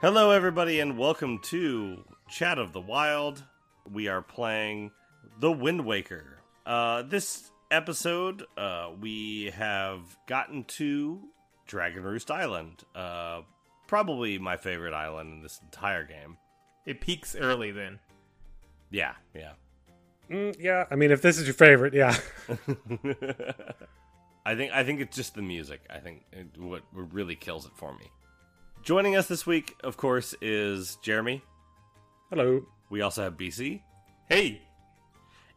Hello, everybody, and welcome to Chat of the Wild. We are playing The Wind Waker. Uh, this episode, uh, we have gotten to Dragon Roost Island. Uh, probably my favorite island in this entire game. It peaks early then. Yeah, yeah. Mm, yeah, I mean, if this is your favorite, yeah. I think I think it's just the music. I think it, what really kills it for me. Joining us this week, of course, is Jeremy. Hello. We also have BC, Hey,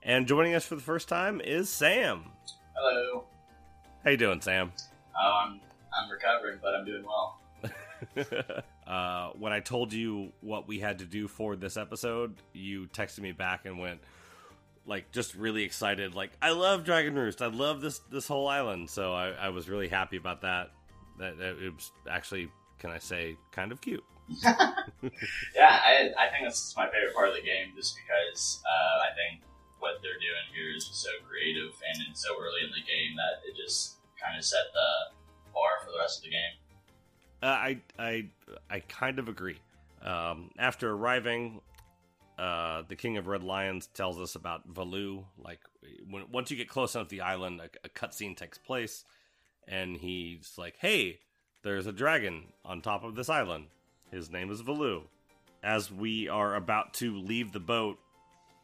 and joining us for the first time is Sam. Hello. How you doing, Sam? Oh, I'm I'm recovering, but I'm doing well. uh, when I told you what we had to do for this episode, you texted me back and went like just really excited, like I love Dragon Roost, I love this this whole island. So I, I was really happy about that. That, that it was actually, can I say, kind of cute. Yeah, I I think that's my favorite part of the game, just because uh, I think what they're doing here is so creative and it's so early in the game that it just kind of set the bar for the rest of the game. Uh, I I I kind of agree. Um, after arriving, uh, the King of Red Lions tells us about Valu. Like when once you get close enough to the island, a, a cutscene takes place, and he's like, "Hey, there's a dragon on top of this island. His name is Valu." As we are about to leave the boat,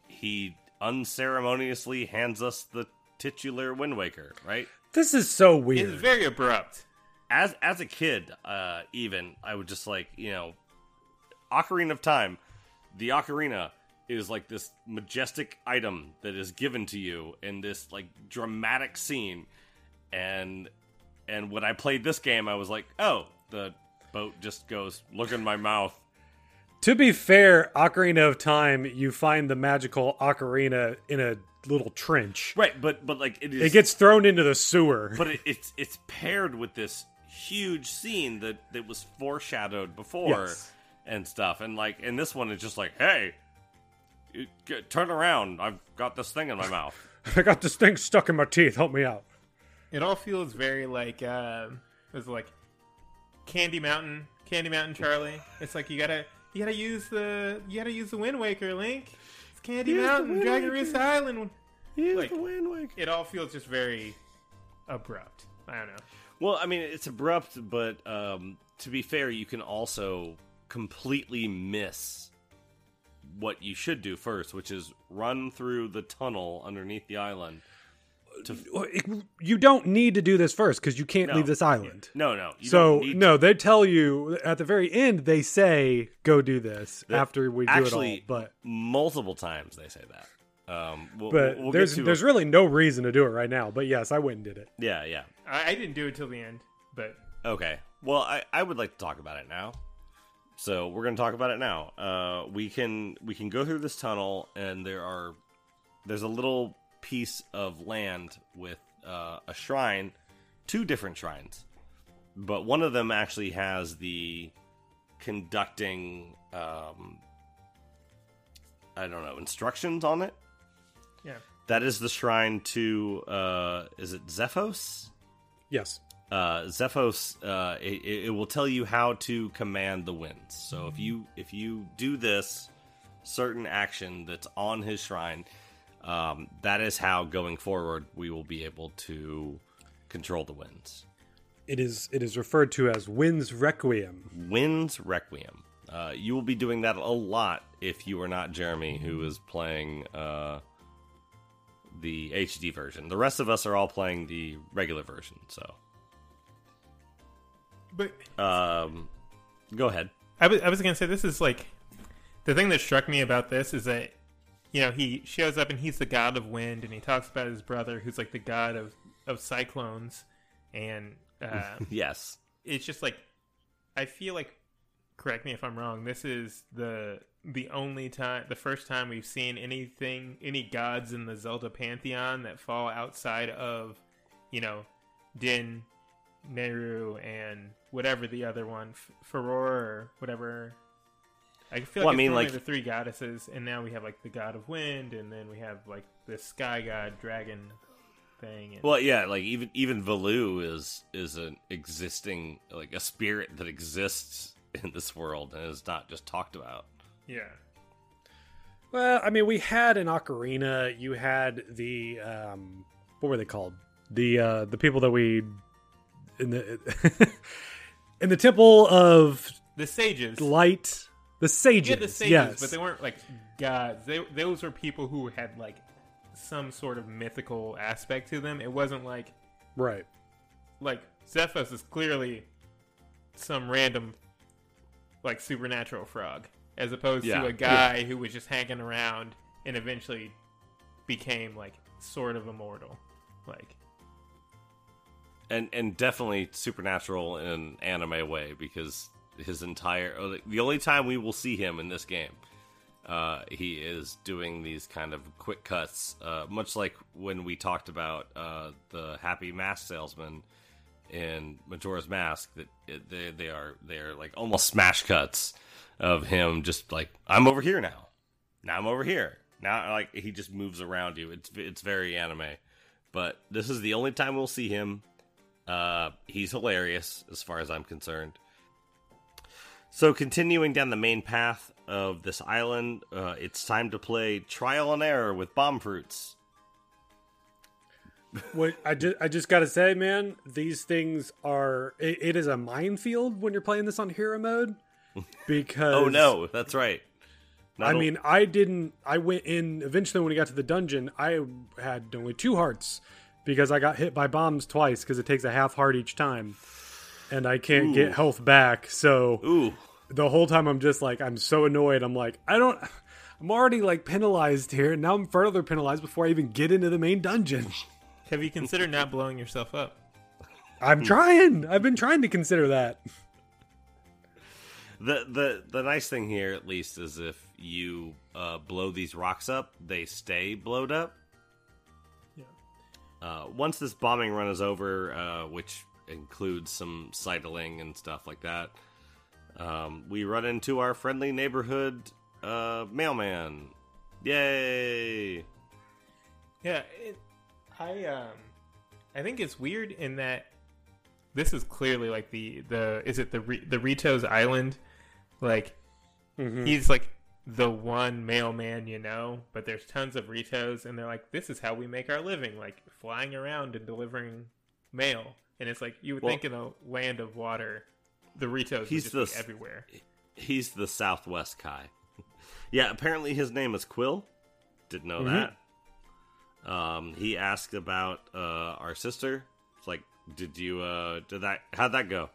he unceremoniously hands us the titular Wind Waker. Right? This is so weird. it's weird. very abrupt. as as a kid, uh, even I would just like you know, Ocarina of Time. The ocarina is like this majestic item that is given to you in this like dramatic scene, and and when I played this game, I was like, oh, the boat just goes look in my mouth. to be fair, Ocarina of Time, you find the magical ocarina in a little trench. Right, but but like it is It gets thrown into the sewer. but it, it's it's paired with this huge scene that that was foreshadowed before Yes. and stuff and like in this one it's just like hey you- g- turn around i've got this thing in my mouth I got this thing stuck in my teeth. Help me out. It all feels very like um, it was like Candy Mountain, Candy Mountain Charlie. It's like you gotta you gotta use the you gotta use the Wind Waker, Link. It's Candy Use Mountain, Wind Dragon Waker. Roost Island. Here's Like- the Wind Waker. It all feels just very abrupt. I don't know. well i mean it's abrupt but um to be fair you can also completely miss what you should do first which is run through the tunnel underneath the island to You don't need to do this first because you can't No. leave this island. no no you so don't no, they tell you at the very end. They say go do this That- after we do it all. But multiple times they say that. Um, we'll, but we'll get there's to there's really no reason to do it right now. But yes, I went and did it. yeah, yeah. I, I didn't do it till the end, but Okay. Well, I, I would like to talk about it now. So we're going to talk about it now. Uh, we can we can go through this tunnel, and there are there's a little piece of land with uh, a shrine, two different shrines, but one of them actually has the conducting um, I don't know instructions on it. yeah. That is the shrine to uh, is it Zephos? Yes. uh, Zephos, uh, it, it will tell you how to command the winds. So if you if you do this certain action that's on his shrine, um, that is how going forward we will be able to control the winds. It is it is referred to as Wind's Requiem. Winds Requiem. Uh, you will be doing that a lot if you are not Jeremy, who is playing uh, the HD version. The rest of us are all playing the regular version. So, But um, go ahead. I was, I was gonna say this is like the thing that struck me about this is that you know, he shows up and he's the god of wind, and he talks about his brother, who's like the god of of cyclones, and uh, yes, it's just like I feel like. Correct me if I'm wrong. This is the the only time, the first time we've seen anything, any gods in the Zelda pantheon that fall outside of, you know, Din, Nayru, and whatever the other one, F- Farore or whatever. I feel like Well, I mean, like- the three goddesses, and now we have like the god of wind, and then we have like the sky god dragon thing. And, Well, yeah, like even even Valu is is an existing like a spirit that exists in this world and is not just talked about. yeah, Well, I mean, we had an ocarina. You had the um, what were they called? The uh, the people that we in the in the temple of the sages. light, the sages. Yeah, the sages, yes, but they weren't like gods. They those were people who had like some sort of mythical aspect to them. It wasn't like right. like Zephos is clearly some random like supernatural frog, as opposed Yeah. to a guy who was just hanging around and eventually became like sort of immortal. Like and and definitely supernatural in an anime way because his entire oh, the only time we will see him in this game uh, he is doing these kind of quick cuts uh, much like when we talked about uh, the happy mask salesman in Majora's Mask that they they are they are like almost smash cuts of him just like I'm over here now. Now I'm over here. Now like he just moves around you. It's it's very anime. But this is the only time we'll see him. Uh, he's hilarious as far as I'm concerned. So, continuing down the main path of this island, uh, it's time to play Trial and Error with Bomb Fruits. What I just I just gotta say, man, these things are it, it is a minefield when you're playing this on hero mode because Oh no, that's right. Not I mean, I didn't. I went in eventually when we got to the dungeon. I had only two hearts because I got hit by bombs twice because it takes a half heart each time, and I can't Ooh. get health back. So ooh, the whole time I'm just like, I'm so annoyed. I'm like, I don't. I'm already like penalized here, and now I'm further penalized before I even get into the main dungeon. have you considered not blowing yourself up? I'm trying. I've been trying to consider that. the the the nice thing here, at least, is if you uh, blow these rocks up, they stay blowed up. Yeah. Uh, once this bombing run is over, uh, which includes some sidling and stuff like that, um, we run into our friendly neighborhood uh, mailman. Yay! Yeah, it, I um, I think it's weird in that this is clearly like the the is it the Re- the Rito's Island, like he's like the one mailman you know, but there's tons of Ritos, and they're like, this is how we make our living, like flying around and delivering mail, and it's like you would Well- think in a land of water, the Ritos He's the- everywhere. He's the Southwest Kai. yeah, apparently his name is Quill. Didn't know that. Um, he asked about uh, our sister. It's like, did you uh, did that? How'd that go?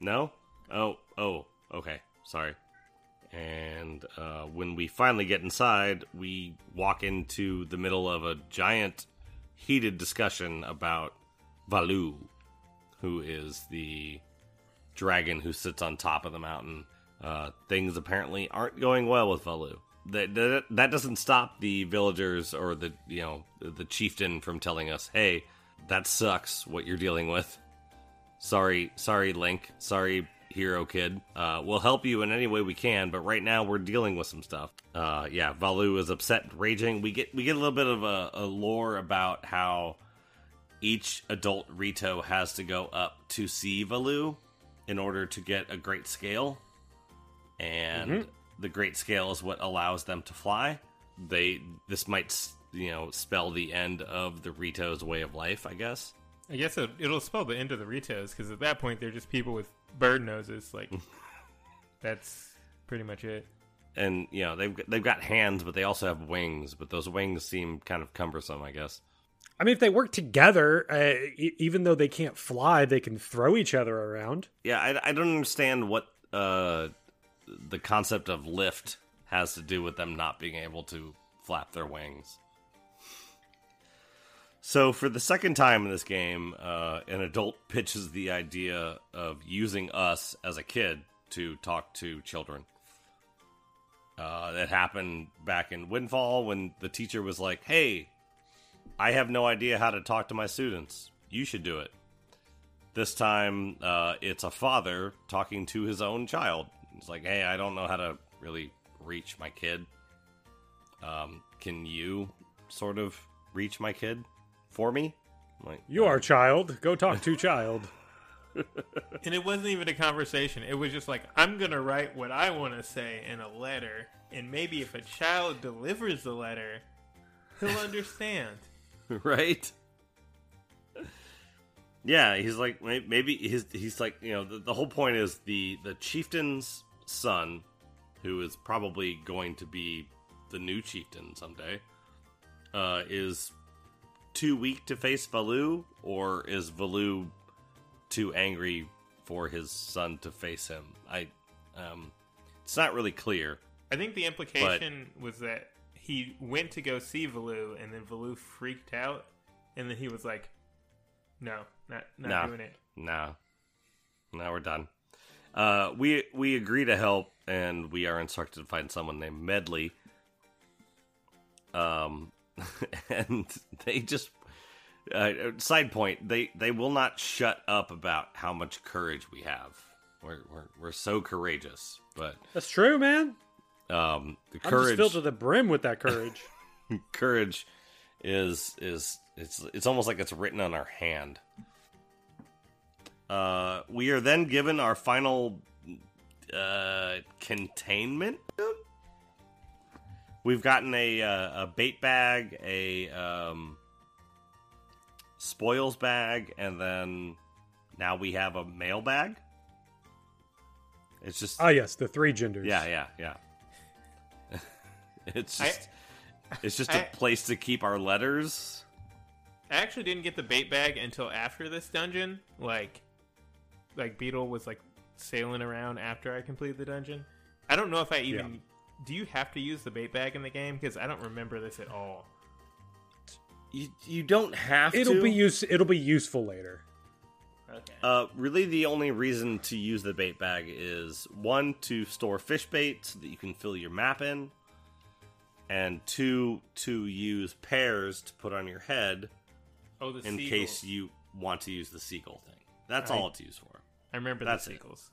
No. Oh, oh, okay. Sorry. And uh, when we finally get inside, we walk into the middle of a giant, heated discussion about Valu, who is the dragon who sits on top of the mountain. Uh, things apparently aren't going well with Valu. That, that that doesn't stop the villagers or the you know the chieftain from telling us, "Hey, that sucks. What you're dealing with. Sorry, sorry, Link. Sorry, hero kid. Uh, we'll help you in any way we can, but right now we're dealing with some stuff. Uh, yeah, Valu is upset, and raging. We get we get a little bit of a, a lore about how each adult Rito has to go up to see Valu in order to get a great scale, and mm-hmm. the great scale is what allows them to fly. They this might you know spell the end of the Rito's way of life, I guess. I guess it, it'll spell the end of the Ritos because at that point they're just people with bird noses. Like that's pretty much it. And you know they've they've got hands, but they also have wings. But those wings seem kind of cumbersome, I guess. I mean, if they work together, uh, e- even though they can't fly, they can throw each other around. Yeah, I, I don't understand what uh, the concept of lift has to do with them not being able to flap their wings. So, for the second time in this game, uh, an adult pitches the idea of using us as a kid to talk to children. Uh, that happened back in Windfall when the teacher was like, Hey, I have no idea how to talk to my students. You should do it. This time, uh, it's a father talking to his own child. It's like, Hey, I don't know how to really reach my kid. Um, can you sort of reach my kid for me? I'm like, You are child. Go talk to child. And it wasn't even a conversation. It was just like, I'm going to write what I want to say in a letter. And maybe if a child delivers the letter, he'll understand. right? Yeah, he's like maybe he's he's like you know the, the whole point is the the chieftain's son, who is probably going to be the new chieftain someday, uh, is too weak to face Valu, or is Valu too angry for his son to face him? I, um, it's not really clear. I think the implication was that he went to go see Valu, and then Valu freaked out, and then he was like, "No, not not No. doing it." No. Now we're done. Uh, we we agree to help, and we are instructed to find someone named Medley. Um, and they just uh, side point they they will not shut up about how much courage we have. We're we're, we're so courageous, but That's true, man. Um, the courage filled to the brim with that courage. courage is is it's it's almost like it's written on our hand. Uh, we are then given our final uh, containment. We've gotten a uh, a bait bag, a um, spoils bag, and then now we have a mail bag. It's just Ah, yes, the three genders. yeah, yeah, yeah. it's I- just it's just a I- place to keep our letters. I actually didn't get the bait bag until after this dungeon. Like, like Beedle was like sailing around after I completed the dungeon. I don't know if I even. Do you have to use the bait bag in the game? Because I don't remember this at all. You you don't have It'll to. be use. It'll be useful later. Okay. Uh, really, the only reason to use the bait bag is one to store fish bait so that you can fill your map in, and two to use pears to put on your head oh, the in seagulls. case you want to use the seagull thing. That's I- all it's used for. I remember That's the it. seagulls.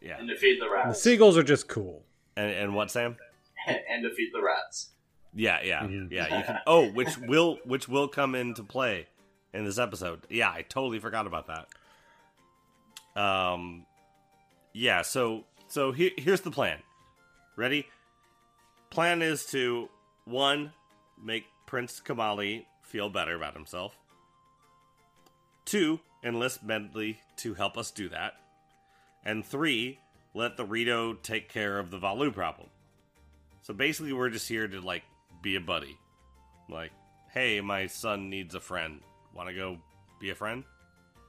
Yeah. And defeat the The rats. The seagulls are just cool. And and what Sam? and defeat the rats. Yeah, yeah, Mhm. yeah. You can. Oh, which will which will come into play in this episode. Yeah, I totally forgot about that. Um, yeah. So so here, here's the plan. Ready? Plan is to one make Prince Komali feel better about himself. Two, enlist Medley to help us do that. And three, let the Rito take care of the Valu problem. So basically, we're just here to like be a buddy. Like, hey, my son needs a friend. Want to go be a friend?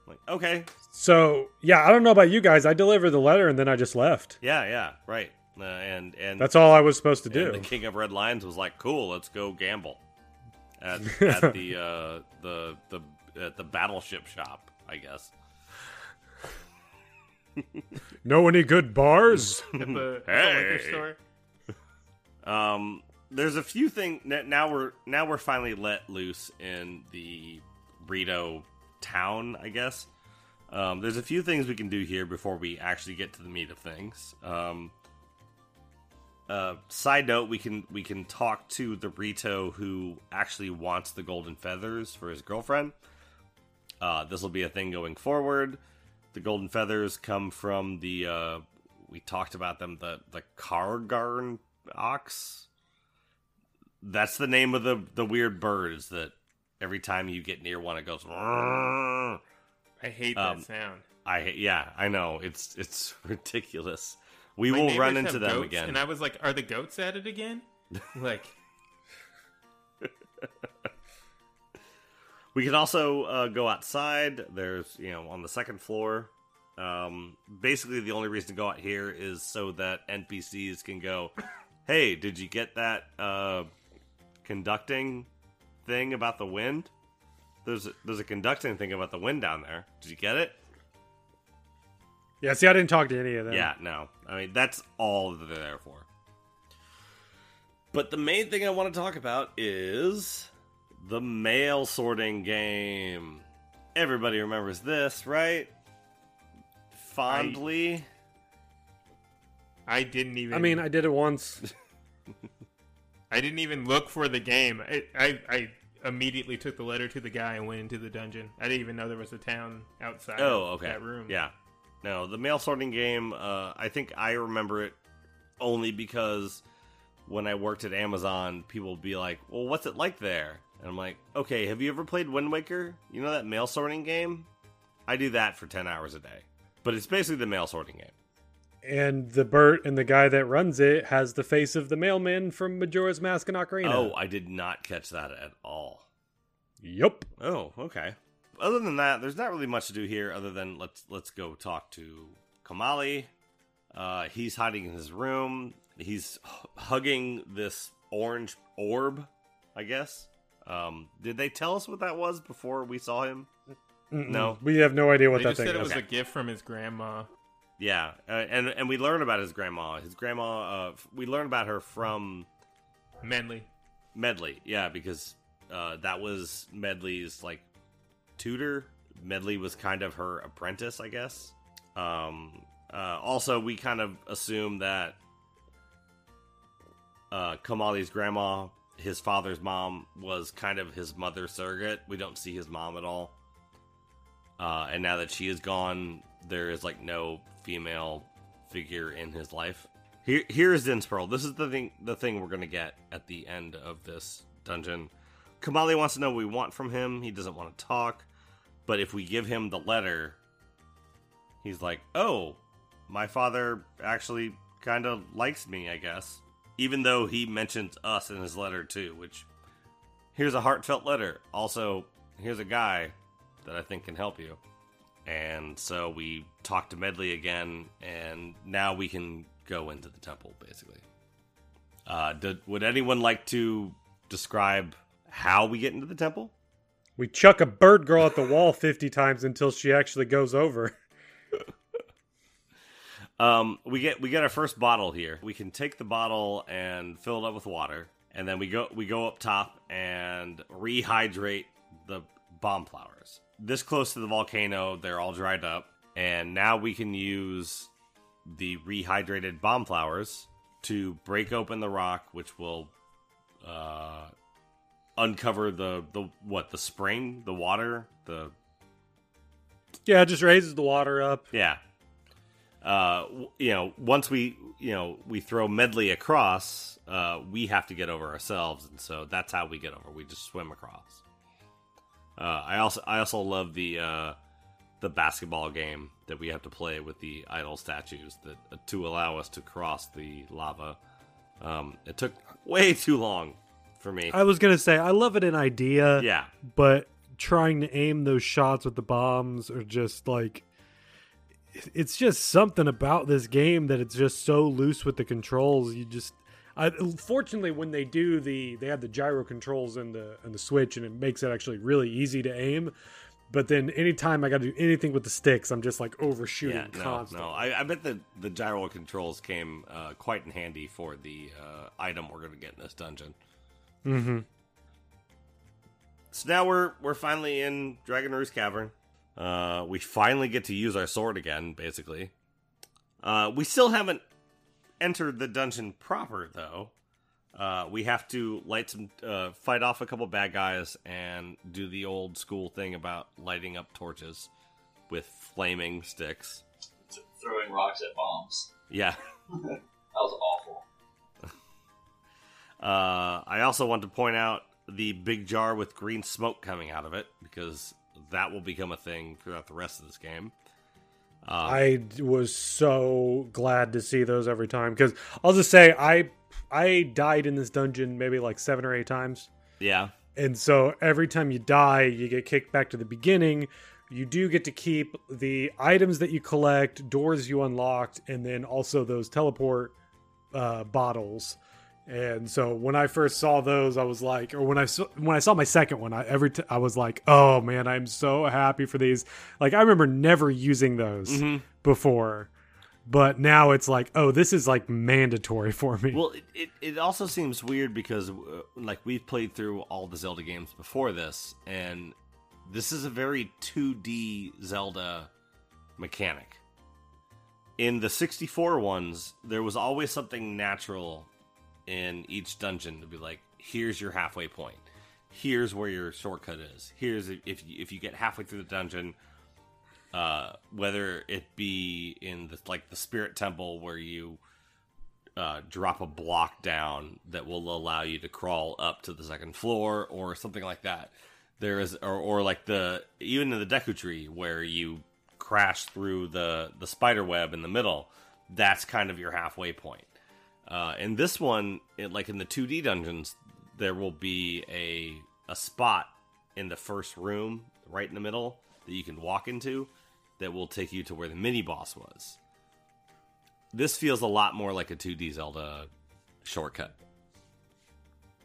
Like, okay, So yeah, I don't know about you guys. I delivered the letter and then I just left. yeah, yeah, right. Uh, and and That's all I was supposed to do. the King of Red Lions was like, cool, let's go gamble at at the uh, the the at the battleship shop, I guess. Know any good bars? At the, the Hey. liquor store. Um, there's a few things now. We're now we're finally let loose in the Rito town, I guess. Um, there's a few things we can do here before we actually get to the meat of things. Um, uh, side note: we can we can talk to the Rito who actually wants the golden feathers for his girlfriend. Uh, this will be a thing going forward. The golden feathers come from the. Uh, we talked about them. The the Kargarn ox. That's the name of the the weird bird. Is that every time you get near one, it goes. I hate Um, that sound. I yeah, I know it's it's ridiculous. We My will run into them goats, again. And I was like, "Are the goats at it again?" like, We can also uh, go outside. There's, you know, on the second floor. Um, basically, the only reason to go out here is so that NPCs can go, "Hey, did you get that uh, conducting thing about the wind. There's a, there's a conducting thing about the wind down there. Did you get it? Yeah, see, I didn't talk to any of them. Yeah, no. I mean, that's all that they're there for. But the main thing I want to talk about is the mail sorting game. Everybody remembers this, right? Fondly. I didn't even. I mean, I did it once. I didn't even look for the game. I, I, I immediately took the letter to the guy and went into the dungeon. I didn't even know there was a town outside. Oh, okay. That room. Yeah. No, the mail sorting game, uh, I think I remember it only because when I worked at Amazon, people would be like, well, what's it like there? And I'm like, okay, have you ever played Wind Waker? You know that mail sorting game? I do that for 10 hours a day. But it's basically the mail sorting game. and the Bert and the guy that runs it has the face of the mailman from Majora's Mask and Ocarina. Oh, I did not catch that at all. Yup. Oh, okay. Other than that, there's not really much to do here other than let's let's go talk to Komali. Uh, he's hiding in his room. He's h- hugging this orange orb, I guess. Um, did they tell us what that was before we saw him? No. We have no idea what They that just thing said it is. was a gift from his grandma. Yeah, uh, and and we learn about his grandma. His grandma. Uh, we learn about her from Medley. Medley. Yeah, because uh, that was Medley's like tutor. Medley was kind of her apprentice, I guess. Um, uh, also, we kind of assume that uh, Komali's grandma, his father's mom, was kind of his mother surrogate. We don't see his mom at all. Uh, and now that she is gone, there is like no female figure in his life. Here, here is Din's Pearl. This is the thing. The thing we're gonna get at the end of this dungeon. Kamali wants to know what we want from him. He doesn't want to talk, but if we give him the letter, he's like, "Oh, my father actually kind of likes me, I guess." Even though he mentions us in his letter too, which here's a heartfelt letter. Also, here's a guy that I think can help you. And so we talk to Medley again, and now we can go into the temple, basically. Uh, did, would anyone like to describe how we get into the temple? We chuck a bird girl at the wall 50 times until she actually goes over. Um, we get we get our first bottle here. We can take the bottle and fill it up with water, and then we go we go up top and rehydrate the bomb flowers. This close to the volcano, they're all dried up, and now we can use the rehydrated bomb flowers to break open the rock, which will uh, uncover the the what the spring, the water, the Yeah, it just raises the water up. yeah. Uh, you know, once we, you know, we throw Medley across, uh, we have to get over ourselves, and so that's how we get over. We just swim across. Uh, I also, I also love the uh, the basketball game that we have to play with the idol statues that uh, to allow us to cross the lava. Um, it took way too long for me. I was to say, I love it in idea. yeah, but trying to aim those shots with the bombs are just like it's just something about this game that it's just so loose with the controls you just I, fortunately when they do the they have the gyro controls and the and the switch and it makes it actually really easy to aim but then anytime i got to do anything with the sticks i'm just like overshooting yeah, no, constantly no. I, I bet the the gyro controls came uh, quite in handy for the uh, item we're going to get in this dungeon. Mm-hmm. So now we're we're finally in Dragon Roost Cavern. Uh, we finally get to use our sword again, basically. Uh, we still haven't entered the dungeon proper, though. Uh, we have to light some, uh, fight off a couple bad guys, and do the old school thing about lighting up torches with flaming sticks. Th- throwing rocks at bombs. Yeah. That was awful. Uh, I also want to point out the big jar with green smoke coming out of it because that will become a thing throughout the rest of this game. Um, I was so glad to see those every time because I'll just say I I died in this dungeon maybe like seven or eight times, yeah, and so every time you die, you get kicked back to the beginning. You do get to keep the items that you collect, doors you unlocked, and then also those teleport uh, bottles. And so when I first saw those, I was like, or when I saw when I saw my second one, I every t- I was like, oh man, I'm so happy for these. Like I remember never using those Mm-hmm. before, but now it's like, oh, this is like mandatory for me. Well, it, it, it also seems weird because, uh, like, we've played through all the Zelda games before this, and this is a very 2D Zelda mechanic. In the 64 ones, there was always something natural in each dungeon to be like, here's your halfway point. Here's where your shortcut is. Here's if you, if you get halfway through the dungeon, uh, whether it be in the like the spirit temple where you uh, drop a block down that will allow you to crawl up to the second floor or something like that. There is, or, or like the even in the Deku Tree where you crash through the the spider web in the middle. That's kind of your halfway point. Uh, in this one, it, like in the 2D dungeons, there will be a a spot in the first room, right in the middle, that you can walk into, that will take you to where the mini boss was this feels a lot more like a 2D Zelda shortcut.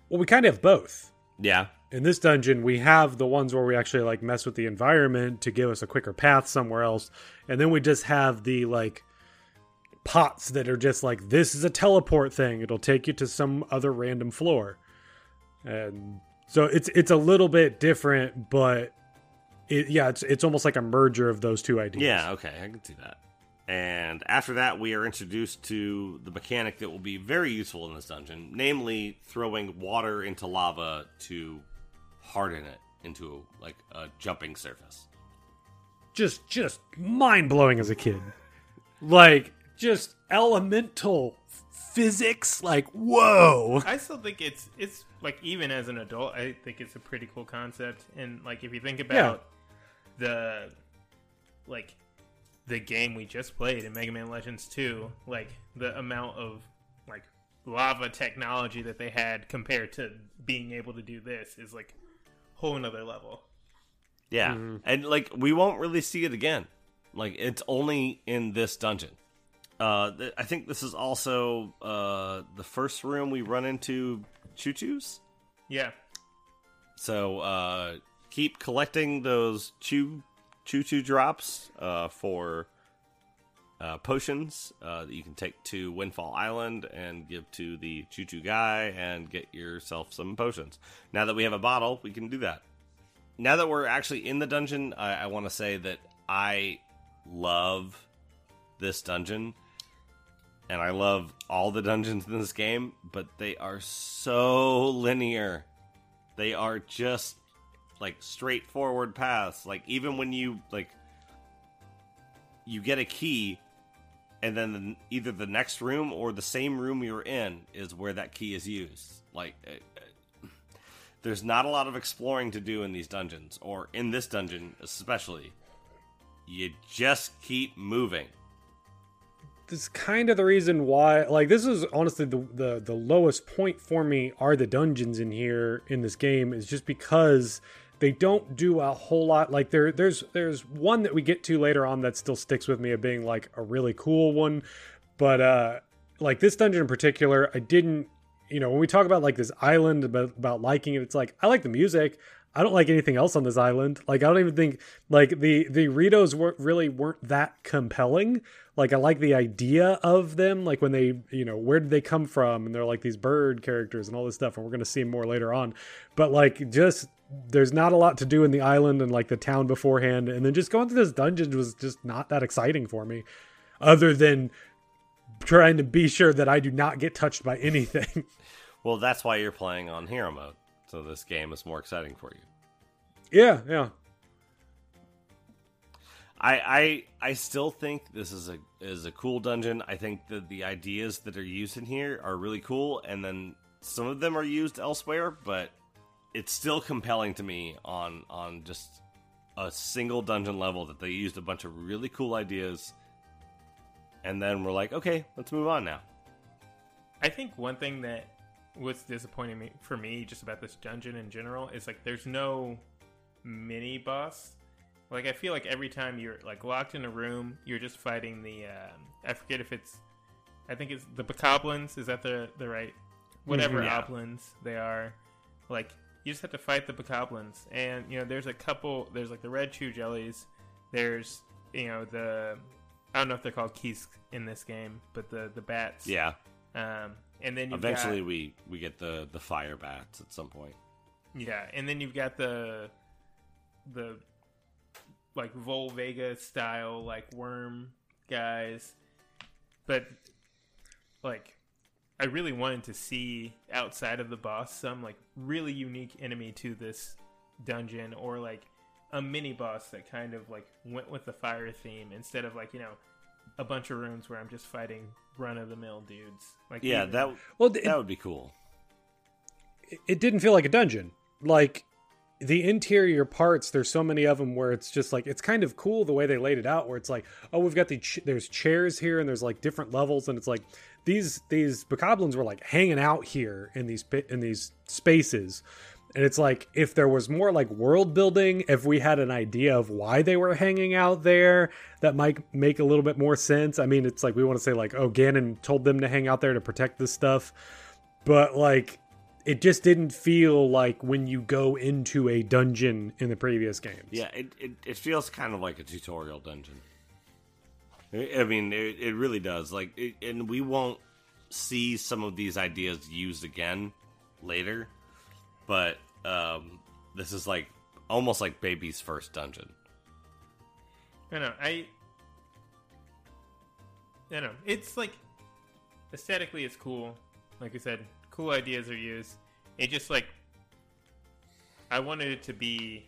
well, we kind of have both. Yeah. in this dungeon we have the ones where we actually like mess with the environment to give us a quicker path somewhere else and then we just have the like pots that are just like this is a teleport thing it'll take you to some other random floor and so it's it's a little bit different but it yeah it's it's almost like a merger of those two ideas Yeah, okay, I can see that. And after that, we are introduced to the mechanic that will be very useful in this dungeon, namely throwing water into lava to harden it into like a jumping surface. just just mind-blowing as a kid like just elemental physics like whoa I still think it's it's like even as an adult, I think it's a pretty cool concept. And like if you think about the like the game we just played in Mega Man Legends 2, like the amount of like lava technology that they had compared to being able to do this is like whole another level. Yeah, mm-hmm. and like we won't really see it again. Like it's only in this dungeon. Uh, th- I think this is also uh, the first room we run into ChuChus. Yeah. So uh, keep collecting those choo choo choo drops uh, for uh, potions uh, that you can take to Windfall Island and give to the choo choo guy and get yourself some potions. Now that we have a bottle, we can do that. Now that we're actually in the dungeon, I, I want to say that I love this dungeon. And I love all the dungeons in this game, but they are so linear. They are just like straightforward paths. Like even when you like you get a key and then the, either the next room or the same room you're in is where that key is used. Like uh, uh, there's not a lot of exploring to do in these dungeons or in this dungeon especially. You just keep moving this is kind of the reason why like this is honestly the, the the lowest point for me are the dungeons in here in this game is just because they don't do a whole lot like there there's there's one that we get to later on that still sticks with me of being like a really cool one but uh like this dungeon in particular i didn't you know when we talk about like this island about, about liking it it's like i like the music I don't like anything else on this island. Like I don't even think like the the Ritos were, really weren't that compelling. Like I like the idea of them, like when they you know where did they come from, and they're like these bird characters and all this stuff, and we're gonna see more later on. But like just there's not a lot to do in the island and like the town beforehand, and then just going through this dungeon was just not that exciting for me, other than trying to be sure that I do not get touched by anything. well that's why you're playing on hero mode so this game is more exciting for you yeah, yeah. I I I still think this is a is a cool dungeon. I think that the ideas that are used in here are really cool, and then some of them are used elsewhere, but it's still compelling to me on on just a single dungeon level that they used a bunch of really cool ideas, and then we're like, okay, let's move on now. I think one thing that was disappointing me for me just about this dungeon in general is like there's no mini boss. Like I feel like every time you're like locked in a room, you're just fighting the um, I forget if it's I think it's the bokoblins. Is that the the right whatever Mhm. Yeah. oblins they are. Like you just have to fight the bokoblins, and you know there's a couple. There's like the red chew jellies. There's you know the I don't know if they're called keys in this game, but the the bats. Yeah. Um, and then you've Eventually, got, we we get the the fire bats at some point. yeah, and then you've got the the like Volvagia style like worm guys, but like I really wanted to see outside of the boss some like really unique enemy to this dungeon or like a mini boss that kind of like went with the fire theme instead of like you know a bunch of rooms where I'm just fighting run of the mill dudes. Like Yeah, even- that Well, it, that would be cool. it didn't feel like a dungeon. Like the interior parts, there's so many of them where it's just like it's kind of cool the way they laid it out. Where it's like, oh, we've got the ch- there's chairs here and there's like different levels, and it's like these these bokoblins were like hanging out here in these in these spaces. And it's like if there was more like world building, if we had an idea of why they were hanging out there, that might make a little bit more sense. I mean, it's like we want to say like, oh, Ganon told them to hang out there to protect this stuff, but like it just didn't feel like when you go into a dungeon in the previous games. Yeah, it, it, it feels kind of like a tutorial dungeon. I I mean, it, it really does. Like, it, and we won't see some of these ideas used again later, but um, this is like almost like baby's first dungeon. I know. I. I know. It's like aesthetically, it's cool. Like I said, cool ideas are used. It just like I wanted it to be.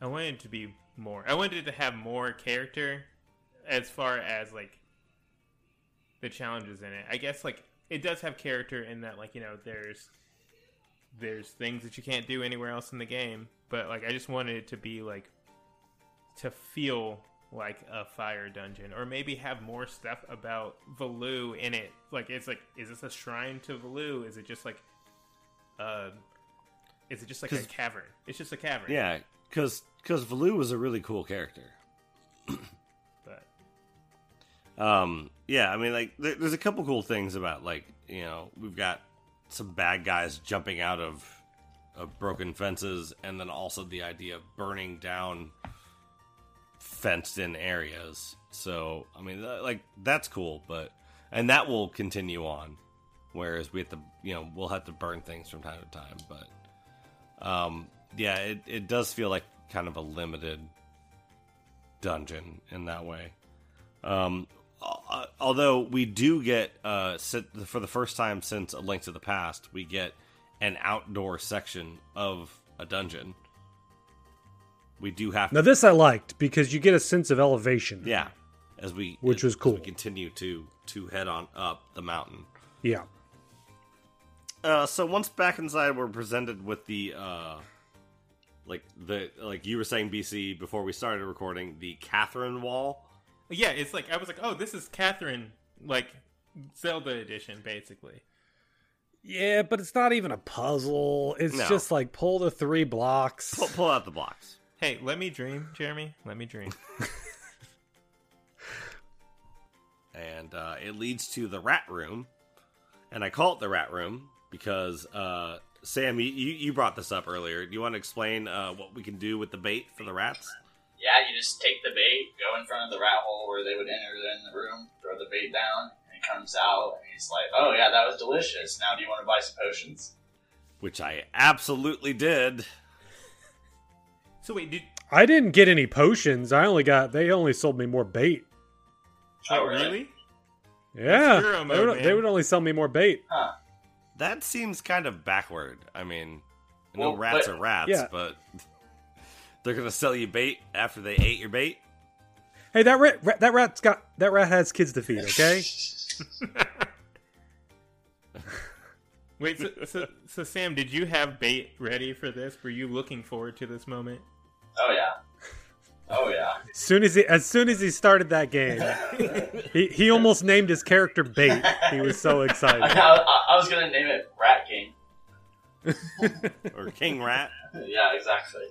I wanted it to be more. I wanted it to have more character, as far as like the challenges in it. I guess like it does have character in that like you know there's there's things that you can't do anywhere else in the game, but like I just wanted it to be like to feel like a fire dungeon or maybe have more stuff about Valu in it. Like it's like is this a shrine to Valu? Is it just like uh is it just like a cavern? It's just a cavern. Yeah, because because Valu was a really cool character. But Um, yeah, I mean, like, there, there's a couple cool things about, like, you know, we've got some bad guys jumping out of, of broken fences, and then also the idea of burning down fenced in areas. So, I mean, like, that's cool, but, and that will continue on. Whereas we have to, you know, we'll have to burn things from time to time, but, um, yeah, it, it does feel like kind of a limited dungeon in that way. Um, although we do get uh, sit- for the first time since A Link to the Past, we get an outdoor section of a dungeon. We do have, Now this I liked because you get a sense of elevation. yeah, as we Which as- was as cool. we continue to to head on up the mountain. Yeah. Uh, so once back inside, we're presented with the uh, like the like you were saying, BC before we started recording the Catherine Wall. yeah, it's like I was like, oh, this is Catherine, like Zelda edition, basically. Yeah, but it's not even a puzzle. It's No. just like pull the three blocks. Pull, pull out the blocks. Hey, let me dream, Jeremy. Let me dream. and uh, it leads to the rat room. And I call it the rat room because uh, Sam, you, you you brought this up earlier. Do you want to explain uh, what we can do with the bait for the rats? Yeah, you just take the bait, go in front of the rat hole where they would enter in the room, throw the bait down, and it comes out, and he's like, "Oh yeah, that was delicious. Now, do you want to buy some potions?" Which I absolutely did. So wait, did I didn't get any potions. I only got they only sold me more bait. Oh, oh, really? really? Yeah. hero They would, they would only sell me more bait. Huh? That seems kind of backward. I mean, I know Well, rats but- are rats, Yeah. but they're gonna sell you bait after they ate your bait. Hey, that rat, rat that rat's got that rat has kids to feed, okay? Wait, so, so, so Sam, did you have bait ready for this? Were you looking forward to this moment? Oh yeah. Oh yeah. as soon as he as soon as he started that game, he, he almost named his character Bait. He was so I, excited. I, I was gonna name it Rat King. or king rat. yeah, exactly.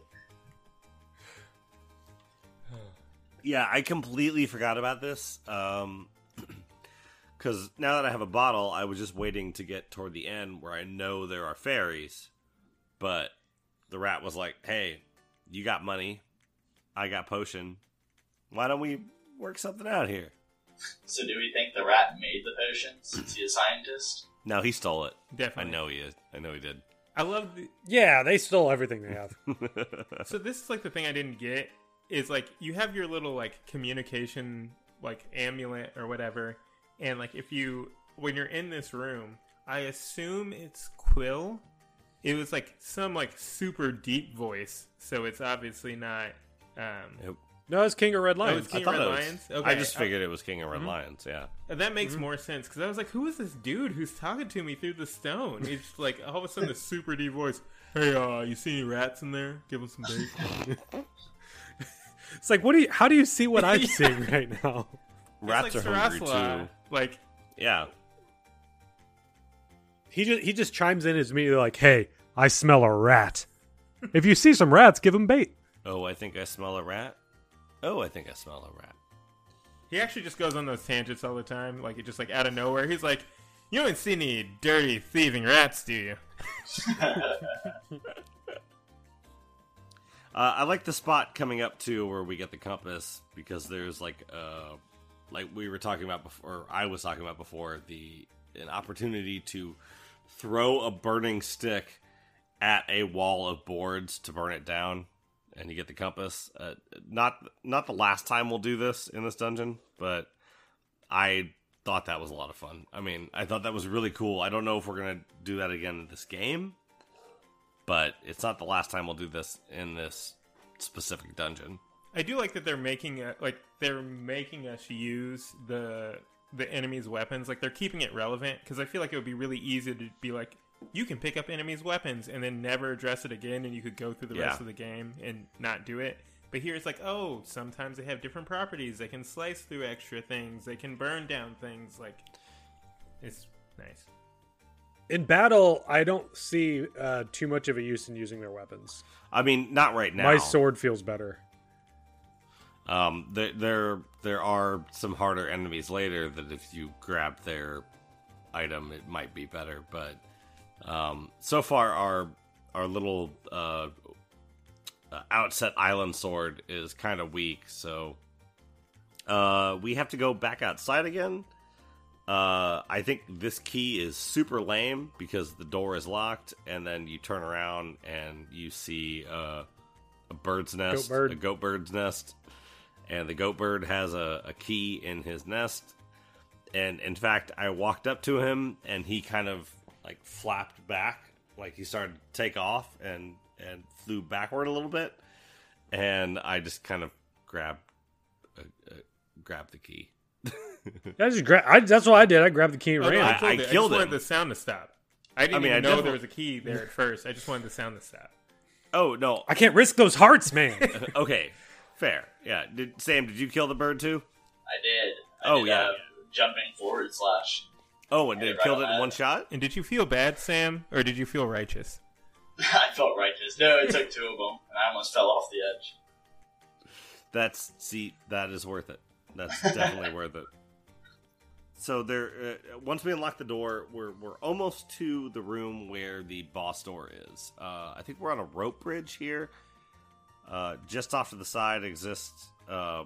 Yeah, I completely forgot about this. Um, because now that I have a bottle, I was just waiting to get toward the end where I know there are fairies, but the rat was like, "Hey, you got money, I got potion. Why don't we work something out here?" So do we think the rat made the potion since he's a scientist? No, he stole it. Definitely. I know he is. I know he did. I love the, Yeah, they stole everything they have. so this is like the thing I didn't get is like you have your little like communication like amulet or whatever, and like if you when you're in this room, I assume it's Quill. It was like some like super deep voice, so it's obviously not. Um, Yep. No, it's King of Red Oh, Lions. it's King I of Red it was- Lions. Okay, I just I- figured it was King of Red Lions. Yeah. And that makes more sense because I was like, "Who is this dude who's talking to me through the stone?" It's like all of a sudden, a super deep voice. Hey, uh, you see any rats in there? Give them some bait. It's like, what do you? How do you see what I'm seeing right now? Rats it's like are hungry too. Like, Yeah. He just he just chimes in as immediately like, "Hey, I smell a rat. If you see some rats, give them bait." Oh, I think I smell a rat. Oh, I think I smell a rat. he actually just goes on those tangents all the time. Like, it just like out of nowhere, he's like, "You don't see any dirty thieving rats, do you?" Uh, I like the spot coming up to where we get the compass because there's like uh like we were talking about before or I was talking about before the an opportunity to throw a burning stick at a wall of boards to burn it down and you get the compass. Uh, not not the last time we'll do this in this dungeon, but I thought that was a lot of fun. I mean, I thought that was really cool. I don't know if we're to do that again in this game, but it's not the last time we'll do this in this specific dungeon. I do like that they're making a, like they're making us use the the enemy's weapons. Like they're keeping it relevant because I feel like it would be really easy to be like, you can pick up enemies' weapons and then never address it again, and you could go through the rest of the game and not do it. But here it's like, oh, sometimes they have different properties. They can slice through extra things. They can burn down things. Like, it's nice. In battle, I don't see uh, too much of a use in using their weapons. I mean, not right now. My sword feels better. Um, there, there, there are some harder enemies later that if you grab their item, it might be better. But um, so far, our our little uh, uh, outset island sword is kind of weak. So uh, we have to go back outside again. Uh, I think this key is super lame because the door is locked, and then you turn around and you see uh, a bird's nest, bird. a goat bird's nest, and the goat bird has a, a key in his nest. And in fact, I walked up to him, and he kind of like flapped back, like he started to take off and and flew backward a little bit, and I just kind of grabbed uh, uh, grabbed the key. I just gra- I, that's what I did. I grabbed the key and Oh, no, ran. I, I- told I it. I killed just him. wanted the sound to stop. I didn't I mean, even I know definitely- there was a key there at first. I just wanted the sound to stop. Oh no! I can't risk those hearts, man. okay, fair. Yeah. Did Sam? Did you kill the bird too? I did. I Oh, did, yeah. uh, jumping forward slash. Oh, and Yeah, did right killed on it in that. one shot? And did you feel bad, Sam, or did you feel righteous? I felt righteous. No, it took two of them, and I almost fell off the edge. That's see, that is worth it. That's definitely worth it. So there, uh, once we unlock the door, we're we're almost to the room where the boss door is. Uh, I think we're on a rope bridge here. Uh, just off to the side exists uh,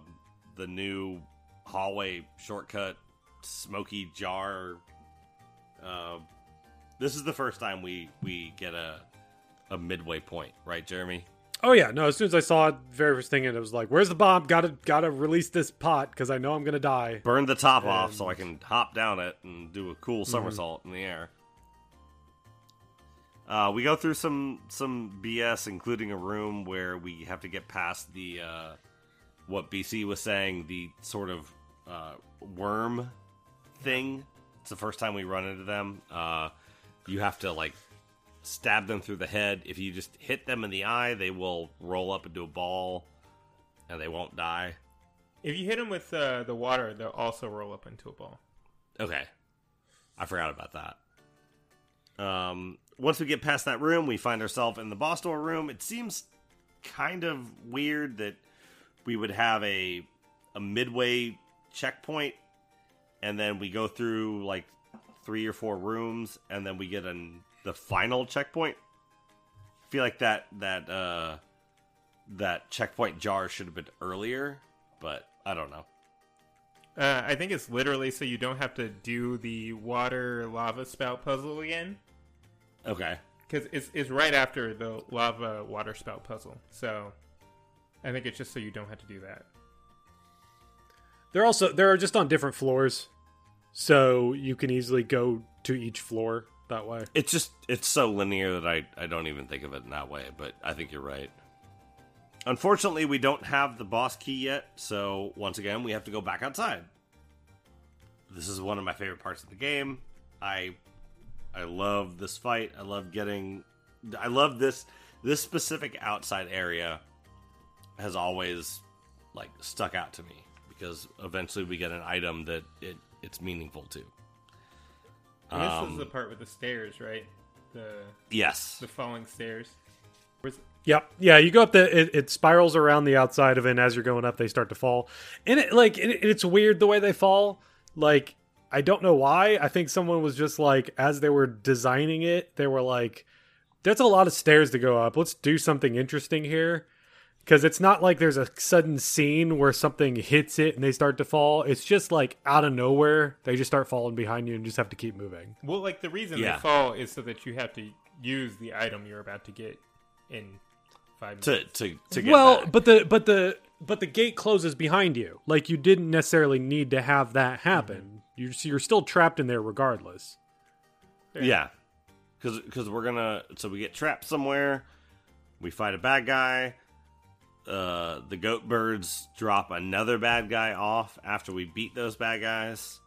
the new hallway shortcut, smoky jar. Uh, this is the first time we we get a a midway point, right, Jeremy? oh yeah, no. As soon as I saw it, very first thing, and it was like, "Where's the bomb? Gotta gotta release this pot because I know I'm gonna die." burn the top off so I can hop down it and do a cool somersault in the air. Uh, we go through some some BS, including a room where we have to get past the uh, what BC was saying, the sort of uh, worm thing. It's the first time we run into them. Uh, you have to like stab them through the head. If you just hit them in the eye, they will roll up into a ball, and they won't die. If you hit them with uh, the water, they'll also roll up into a ball. Okay. I forgot about that. Um, once we get past that room, we find ourselves in the boss door room. It seems kind of weird that we would have a a midway checkpoint and then we go through like three or four rooms, and then we get an the final checkpoint. I feel like that that uh, that checkpoint jar should have been earlier, but I don't know. Uh, I think it's literally so you don't have to do the water lava spout puzzle again. Okay. Because it's, it's right after the lava water spout puzzle. So I think it's just so you don't have to do that. They're also they're just on different floors, so you can easily go to each floor that way. It's just it's so linear that I I don't even think of it in that way, but I think you're right. Unfortunately, we don't have the boss key yet, so once again, we have to go back outside. This is one of my favorite parts of the game. I I love this fight. I love getting I love this this specific outside area has always like stuck out to me because eventually we get an item that it it's meaningful to. And this Um, is the part with the stairs, right? The Yes. the falling stairs. Where's, Yep. Yeah, you go up the it, it spirals around the outside of it and as you're going up they start to fall. And it like it, it's weird the way they fall. Like I don't know why. I think someone was just like as they were designing it, they were like "That's a lot of stairs to go up. Let's do something interesting here. Cuz it's not like there's a sudden scene where something hits it and they start to fall. It's just like out of nowhere, they just start falling behind you and just have to keep moving. well, like the reason Yeah. they fall is so that you have to use the item you're about to get in five to minutes. to to get well back. but the but the but the gate closes behind you like you didn't necessarily need to have that happen mm-hmm. You're, so you're still trapped in there regardless Yeah, because because we're gonna. So we get trapped somewhere. We fight a bad guy. Uh, the goat birds drop another bad guy off after we beat those bad guys.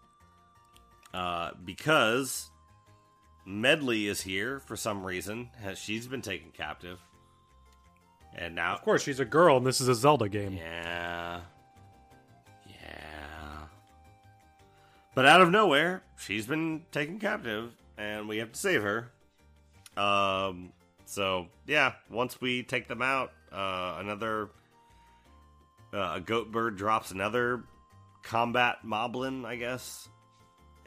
Uh, because Medley is here for some reason. She's been taken captive, and now of course she's a girl and this is a zelda game yeah. Yeah. But out of nowhere, she's been taken captive and we have to save her. Um so yeah, once we take them out, uh another uh, a goat bird drops another combat moblin, I guess.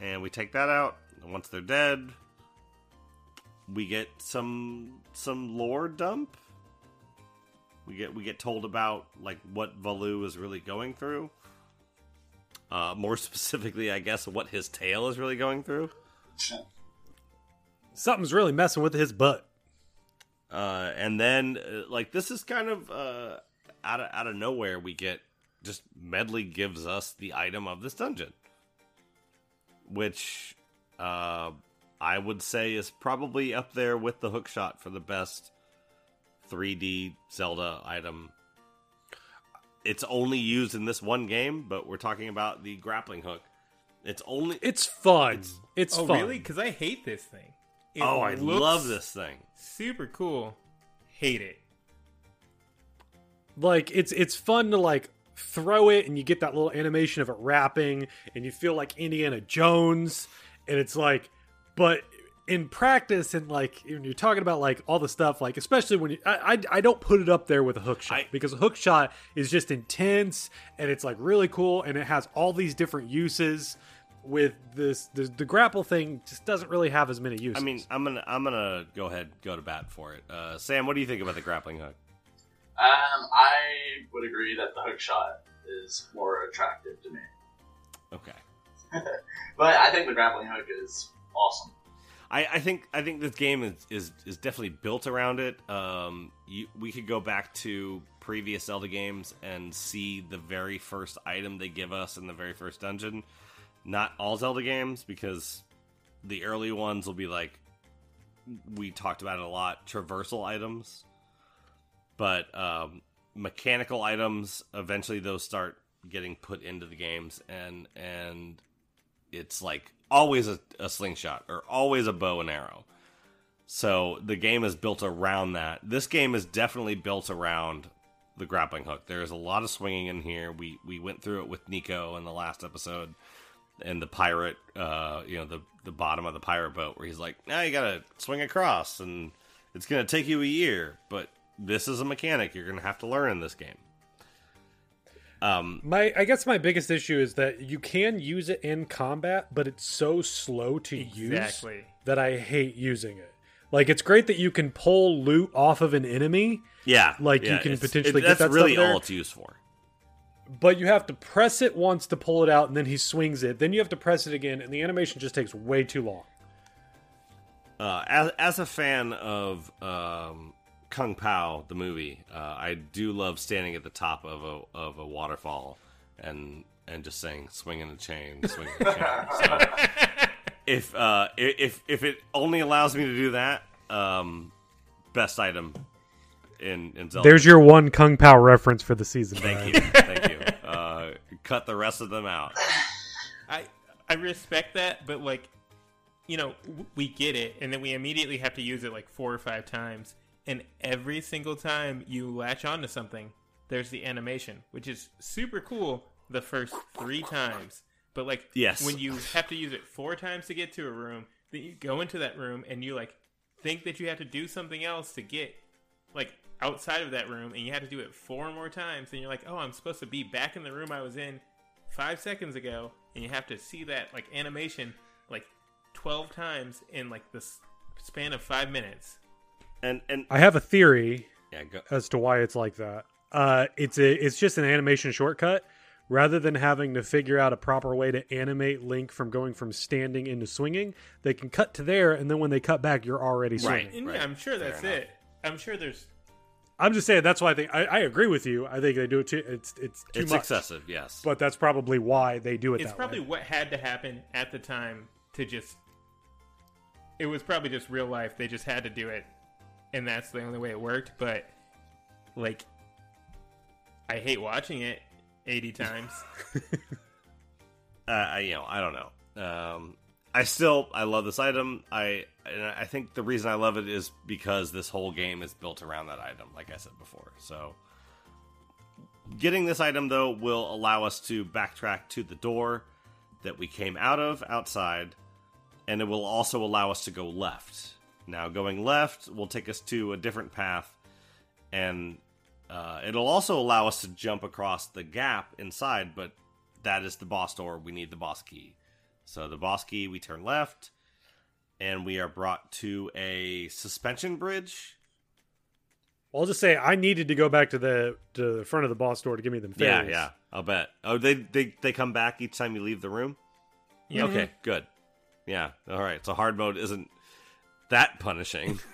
And we take that out. And once they're dead, we get some some lore dump. We get we get told about like what Valu is really going through. Uh, more specifically, I guess what his tail is really going through. something's really messing with his butt Uh, and then uh, like this is kind of uh, out of out of nowhere we get just Medley gives us the item of this dungeon, which uh, I would say is probably up there with the hook shot for the best 3D Zelda item. It's only used in this one game, but we're talking about the grappling hook. It's only it's fun it's, oh, fun really? Because I hate this thing. It oh, I love this thing. Super cool. Hate it. like it's it's fun to like throw it and you get that little animation of it wrapping and you feel like Indiana Jones and it's like but in practice and like when you're talking about like all the stuff like especially when you I I, I don't put it up there with a hook shot I- because a hook shot is just intense and it's like really cool and it has all these different uses with this the, the grapple thing just doesn't really have as many uses I mean, I'm gonna I'm gonna go ahead go to bat for it. Uh, Sam, what do you think about the grappling hook? Um, I would agree that the hook shot is more attractive to me, Okay, but I think the grappling hook is awesome. I, I think I think this game is, is is definitely built around it. Um, you, we could go back to previous Zelda games and see the very first item they give us in the very first dungeon. Not all Zelda games, because the early ones will be like we talked about it a lot, traversal items. But um, mechanical items, eventually those start getting put into the games, and and it's like always a, a slingshot or always a bow and arrow. So the game is built around that. This game is definitely built around the grappling hook. There's a lot of swinging in here. We we went through it with Nico in the last episode, and the pirate, uh, you know, the the bottom of the pirate boat, where he's like, "Now you gotta swing across, and it's gonna take you a year, but this is a mechanic you're gonna have to learn in this game." Um, My, I guess my biggest issue is that you can use it in combat, but it's so slow to use that I hate using it. Like it's great that you can pull loot off of an enemy, yeah, Like, you can it's- potentially get that's that really stuff there. all it's used for. but you have to press it once to pull it out, and then he swings it. Then you have to press it again, and the animation just takes way too long. Uh, as as a fan of um, Kung Pao, the movie, uh, I do love standing at the top of a of a waterfall and and just saying "swinging a chain, swinging a chain." So if uh, if if it only allows me to do that, um, best item in in Zelda. There's your one Kung Pao reference for the season. thank Brian. you, thank you. Uh, cut the rest of them out. I I respect that, but like, you know, we get it, and then we immediately have to use it like four or five times, and every single time you latch onto something, there's the animation, which is super cool the first three times, but like, Yes. when you have to use it four times to get to a room, then you go into that room and you like think that you have to do something else to get like outside of that room and you have to do it four more times and you're like oh i'm supposed to be back in the room i was in five seconds ago and you have to see that like animation like 12 times in like the span of five minutes And and I have a theory yeah, go, as to why it's like that. Uh, it's a it's just an animation shortcut. Rather than having to figure out a proper way to animate Link from going from standing into swinging, they can cut to there, and then when they cut back, you're already swinging. and Right. yeah i'm sure Fair that's enough. it i'm sure there's I'm just saying that's why I think I, I agree with you. I think they do it too. It's it's too it's much, excessive. Yes, but that's probably why they do it. it's that probably way. what had to happen at the time to just it was probably just real life they just had to do it and that's the only way it worked but like i hate watching it 80 times uh, I, you know, I don't know. Um, I still I love this item. I and I think the reason I love it is because this whole game is built around that item, like I said before. So getting this item though will allow us to backtrack to the door that we came out of outside, and it will also allow us to go left. Now, going left will take us to a different path, and uh, it'll also allow us to jump across the gap inside, but that is the boss door. We need the boss key. So the boss key, we turn left, and we are brought to a suspension bridge. I'll just say I needed to go back to the to the front of the boss door to give me them. Yeah, yeah, I'll bet. Oh, they they they come back each time you leave the room. Yeah. Okay, good. Yeah, all right. So hard mode isn't that punishing.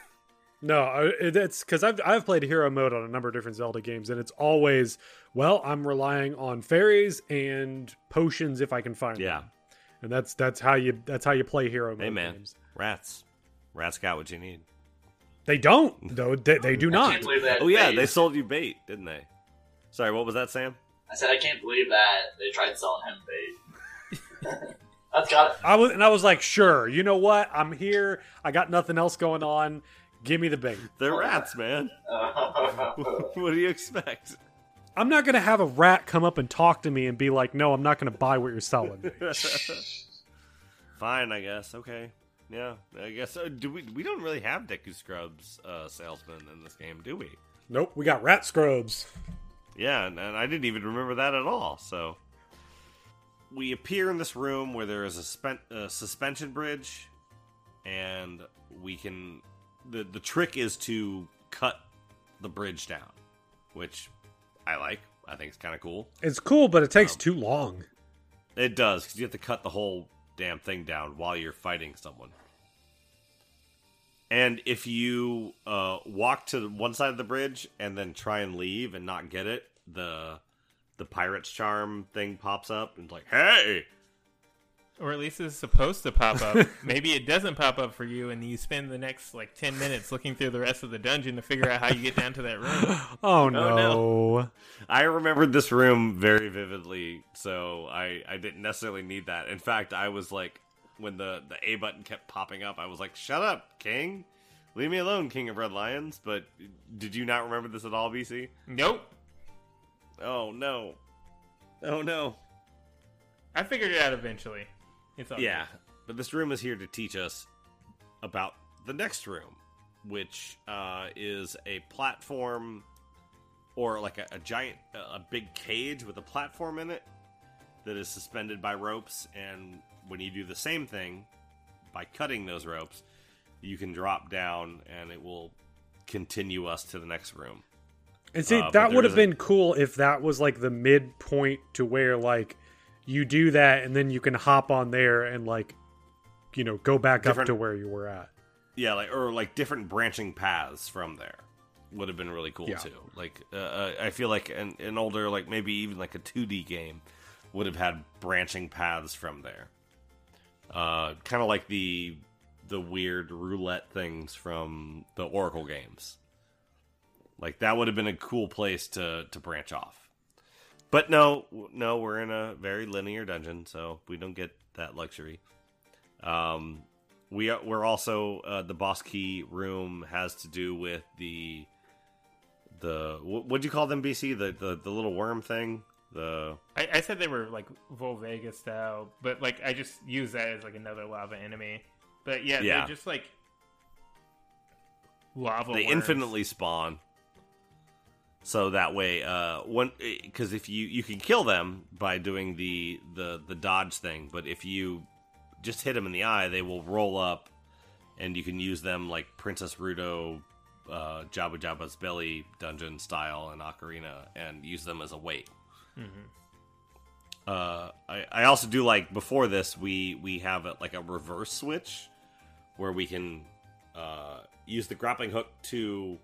No, I- that's because I've I've played hero mode on a number of different Zelda games, and it's always well, I'm relying on fairies and potions if I can find yeah. them, Yeah, and that's that's how you that's how you play hero mode Hey man, games. rats. Rats got what you need. They don't though. They, they do I not. can't that. Oh yeah, phase. they sold you bait, didn't they? Sorry, what was that, Sam? I said I can't believe that they tried selling him bait. That's got I was and I was like, sure. You know what? I'm here. I got nothing else going on. Give me the bait. They're rats, man. what do you expect? I'm not gonna have a rat come up and talk to me and be like, no, I'm not gonna buy what you're selling. Fine, I guess. Okay. Yeah, I guess. Uh, do we? We don't really have Deku Scrubs uh, salesman in this game, do we? nope, we got rat scrubs. Yeah, and, and I didn't even remember that at all. So we appear in this room where there is a spen- uh, suspension bridge, and we can. the The trick is to cut the bridge down, which I like. I think it's kind of cool. It's cool, but it Um, takes too long. It does because you have to cut the whole damn thing down while you're fighting someone. And if you uh, walk to one side of the bridge and then try and leave and not get it, the the pirate's charm thing pops up and it's like, "Hey, or at least it's supposed to pop up maybe it doesn't pop up for you and you spend the next like 10 minutes looking through the rest of the dungeon to figure out how you get down to that room oh, oh no. no. I remembered this room very vividly, so I I didn't necessarily need that. In fact, I was like, when the the A button kept popping up, I was like, "Shut up, King, leave me alone, King of Red Lions." But did you not remember this at all, BC? nope Oh no, oh no. i figured it out eventually it's all Yeah, but this room is here to teach us about the next room, which uh, is a platform or like a, a giant, a big cage with a platform in it that is suspended by ropes. And when you do the same thing by cutting those ropes, you can drop down and it will continue us to the next room. And see, Uh, that would have been cool if that was like the midpoint to where like you do that and then you can hop on there and like you know go back up to where you were at. Yeah, like or like different branching paths from there would have been really cool Yeah. too. Like uh, uh, I feel like an, an older, like maybe even like a 2D game would have had branching paths from there. Uh, kind of like the the weird roulette things from the Oracle games. Like that would have been a cool place to to branch off. But no, no, we're in a very linear dungeon, so we don't get that luxury. Um, we are, we're also uh, the boss key room has to do with the the what do you call them BC the, the the little worm thing the I, I said they were like Volvagia style, but like I just use that as like another lava enemy. But yeah, Yeah. they're just like lava. they worms. infinitely spawn so that way uh one because if you you can kill them by doing the the the dodge thing but if you just hit them in the eye they will roll up and you can use them like princess Ruto uh Jabu-Jabu's belly dungeon style and ocarina and use them as a weight. Uh I, I also do like before this we we have a, like a reverse switch where we can uh use the grappling hook to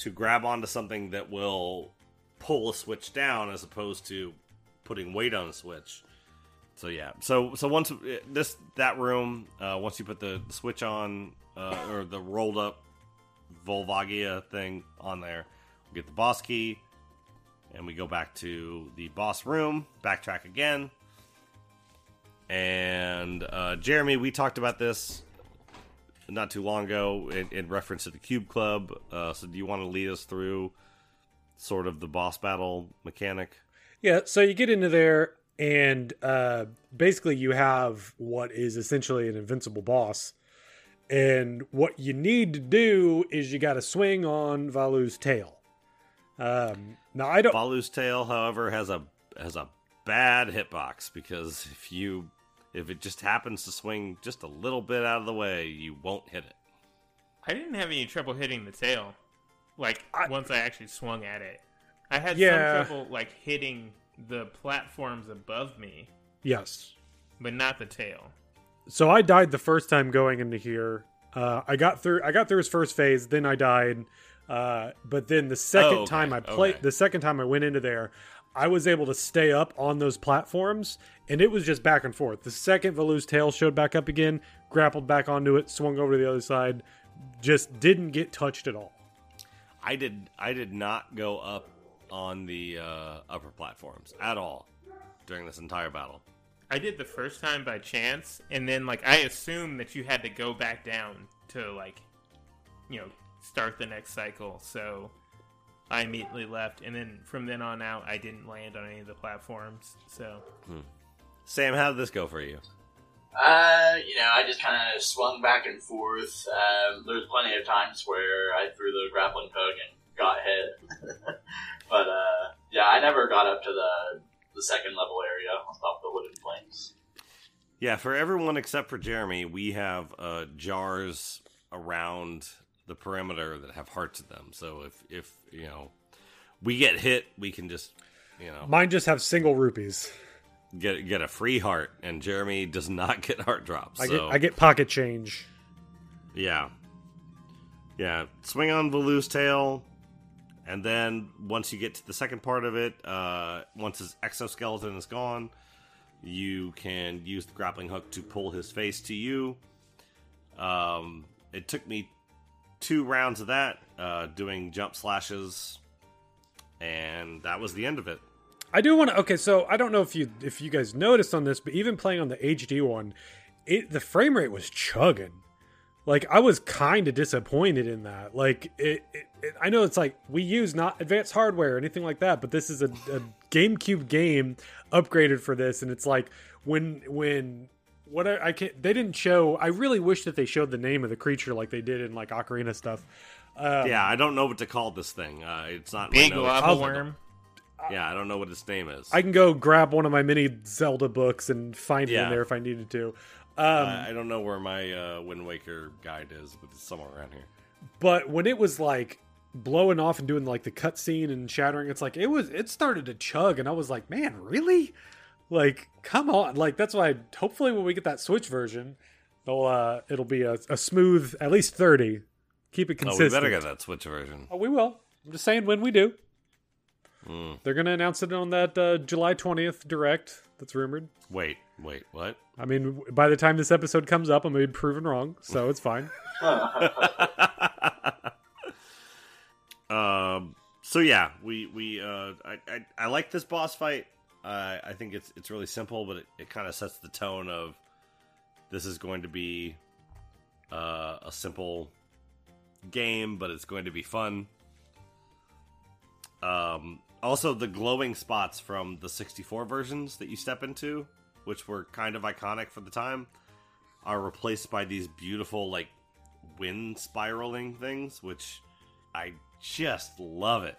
to grab onto something that will pull a switch down as opposed to putting weight on a switch. So yeah, so so once uh, this that room, uh, once you put the, switch on uh, or the rolled up Volvagia thing on there, we get the boss key, and we go back to the boss room, backtrack again. And uh, Jeremy, we talked about this not too long ago in, in reference to the Cube Club. Uh, so, do you want to lead us through sort of the boss battle mechanic? Yeah, so you get into there and uh basically you have what is essentially an invincible boss. And what you need to do is you got to swing on Valu's tail. Um now I don't Valu's tail, however, has a has a bad hitbox because if you if it just happens to swing just a little bit out of the way, you won't hit it. I didn't have any trouble hitting the tail. Like I- once I actually swung at it, I had Yeah. some trouble like hitting the platforms above me, yes. but not the tail. So I died the first time going into here. Uh, I got through. I got through his first phase. Then I died. Uh, but then the second Oh, okay, time I played, okay. the second time I went into there, I was able to stay up on those platforms, and it was just back and forth. The second Valu's tail showed back up again, grappled back onto it, swung over to the other side, just didn't get touched at all. I did I did not go up on the uh, upper platforms at all during this entire battle. I did the first time by chance, and then like I assumed that you had to go back down to like, you know, start the next cycle. So I immediately left, and then from then on out, I didn't land on any of the platforms. So Sam, how did this go for you? Uh, you know, I just kind of swung back and forth. Um, there was plenty of times where I threw the grappling hook and got hit. but uh, yeah, I never got up to the the second level area on top of the wooden planks. Yeah, for everyone except for Jeremy, we have uh, jars around the perimeter that have hearts in them. So if if you know we get hit, we can just you know Mine just have single rupees. Get get a free heart, and Jeremy does not get heart drops. I so get I get pocket change. yeah, yeah. Swing on Valu's tail, and then once you get to the second part of it, uh, once his exoskeleton is gone, you can use the grappling hook to pull his face to you. Um, it took me two rounds of that, uh, doing jump slashes, and that was the end of it. I do want to. Okay, so I don't know if you if you guys noticed on this, but even playing on the HD one, it the frame rate was chugging. Like I was kind of disappointed in that. Like it, it, it, I know it's like we use not advanced hardware or anything like that, but this is a, a GameCube game upgraded for this, and it's like when when what I, I can't they didn't show. I really wish that they showed the name of the creature like they did in like Ocarina stuff. Um, yeah, I don't know what to call this thing. Uh, it's not Big my lava I'll- worm. Yeah, I don't know what its name is. I can go grab one of my mini Zelda books and find it in there if I needed to. Um, I I don't know where my uh, Wind Waker guide is, but it's somewhere around here. but when it was like blowing off and doing like the cutscene and shattering, it's like it was it started to chug, and I was like, man, really? Like, come on! Like that's why. Hopefully, when we get that Switch version, it'll uh it'll be a, a smooth at least thirty. Keep it consistent. Oh, we better get that Switch version. Oh, we will. I'm just saying when we do. Mm. They're gonna announce it on that uh, July 20th direct. That's rumored. Wait, wait, what? I mean, by the time this episode comes up, I'm gonna be proven wrong, so it's fine. um. So yeah, we we uh, I, I I like this boss fight. Uh, I think it's it's really simple, but it, it kind of sets the tone of this is going to be uh, a simple game, but it's going to be fun. Um, also, the glowing spots from the 64 versions that you step into, which were kind of iconic for the time, are replaced by these beautiful, like, wind spiraling things, which I just love it.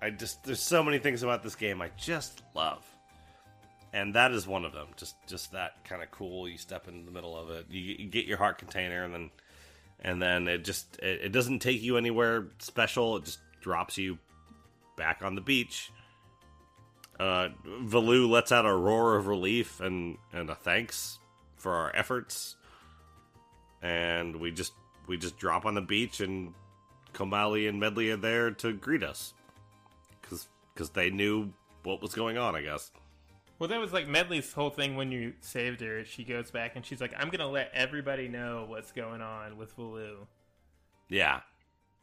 I just, there's so many things about this game I just love. And that is one of them. Just, just that kind of cool. You step in the middle of it, you, you get your heart container, and then, and then it just, it, it doesn't take you anywhere special. It just drops you back on the beach. Uh, Valu lets out a roar of relief and and a thanks for our efforts, and we just we just drop on the beach and Komali and Medley are there to greet us because because they knew what was going on. I guess. Well, that was like Medley's whole thing when you saved her. She goes back and she's like, "I'm gonna let everybody know what's going on with Valu." Yeah.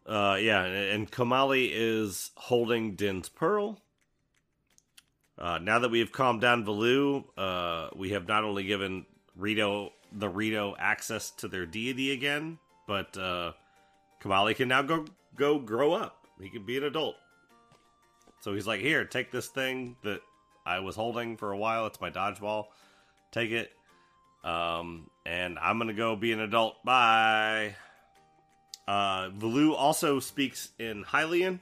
Uh, yeah, and, Komali is holding Din's pearl. Uh, now that we have calmed down Valu, uh, we have not only given Rito the Rito access to their deity again, but uh, Komali can now go go grow up. He can be an adult. So he's like, "Here, take this thing that I was holding for a while. It's my dodgeball. Take it, um, and I'm gonna go be an adult. Bye." Uh, Valu also speaks in Hylian,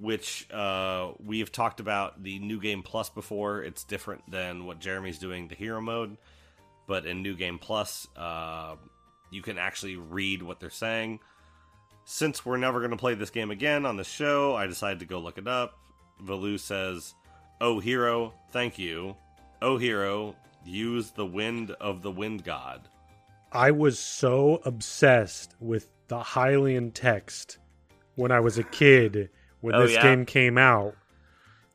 which uh, we have talked about the New Game Plus before. It's different than what Jeremy's doing, the hero mode. But in New Game Plus, uh, you can actually read what they're saying. Since we're never going to play this game again on the show, I decided to go look it up. Valu says, Oh, hero, thank you. Oh, hero, use the wind of the wind god. I was so obsessed with the Hylian text when I was a kid when Oh, this yeah? game came out.